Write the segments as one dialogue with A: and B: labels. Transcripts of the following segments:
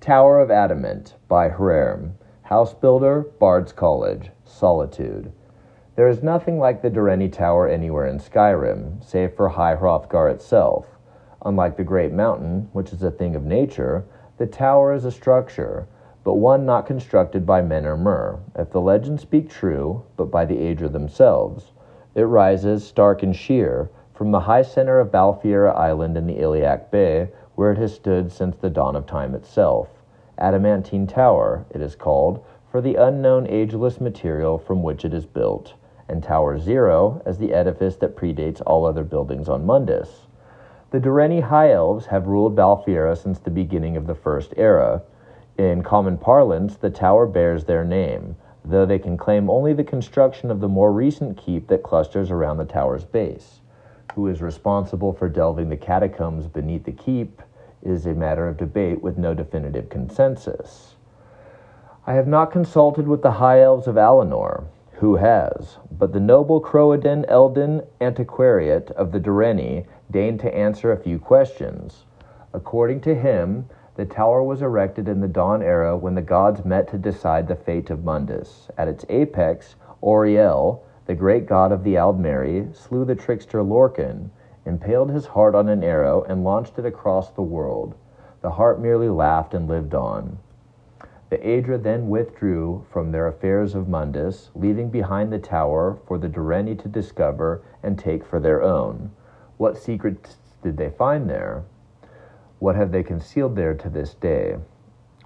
A: Tower of Adamant by Hrerm. House builder, Bard's College, Solitude. There is nothing like the Direnni Tower anywhere in Skyrim, save for High Hrothgar itself. Unlike the Great Mountain, which is a thing of nature, the tower is a structure, but one not constructed by men or mer, if the legends speak true, but by the Aedra themselves. It rises, stark and sheer, from the high center of Balfiera Island in the Iliac Bay, where it has stood since the dawn of time itself. Adamantine Tower, it is called, for the unknown ageless material from which it is built, and Tower Zero as the edifice that predates all other buildings on Mundus. The Direnni High Elves have ruled Balfiera since the beginning of the First Era. In common parlance, the tower bears their name, though they can claim only the construction of the more recent keep that clusters around the tower's base. Who is responsible for delving the catacombs beneath the keep is a matter of debate with no definitive consensus. I have not consulted with the High Elves of Alinor. Who has? But the noble Croadin Eldin Antiquariat of the Direnni deigned to answer a few questions. According to him, the tower was erected in the Dawn era when the gods met to decide the fate of Mundus. At its apex, Auri-El, the great god of the Aldmeri, slew the trickster Lorkhan, impaled his heart on an arrow, and launched it across the world. The heart merely laughed and lived on. The Aedra then withdrew from their affairs of Mundus, leaving behind the tower for the Direnni to discover and take for their own. What secrets did they find there? What have they concealed there to this day?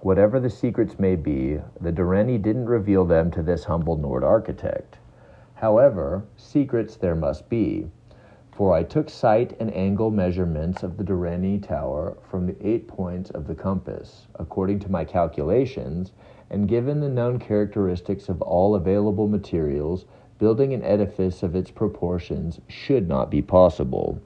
A: Whatever the secrets may be, the Direnni didn't reveal them to this humble Nord architect. However, secrets there must be. For I took sight and angle measurements of the Direnni tower from the eight points of the compass, according to my calculations, and given the known characteristics of all available materials, building an edifice of its proportions should not be possible.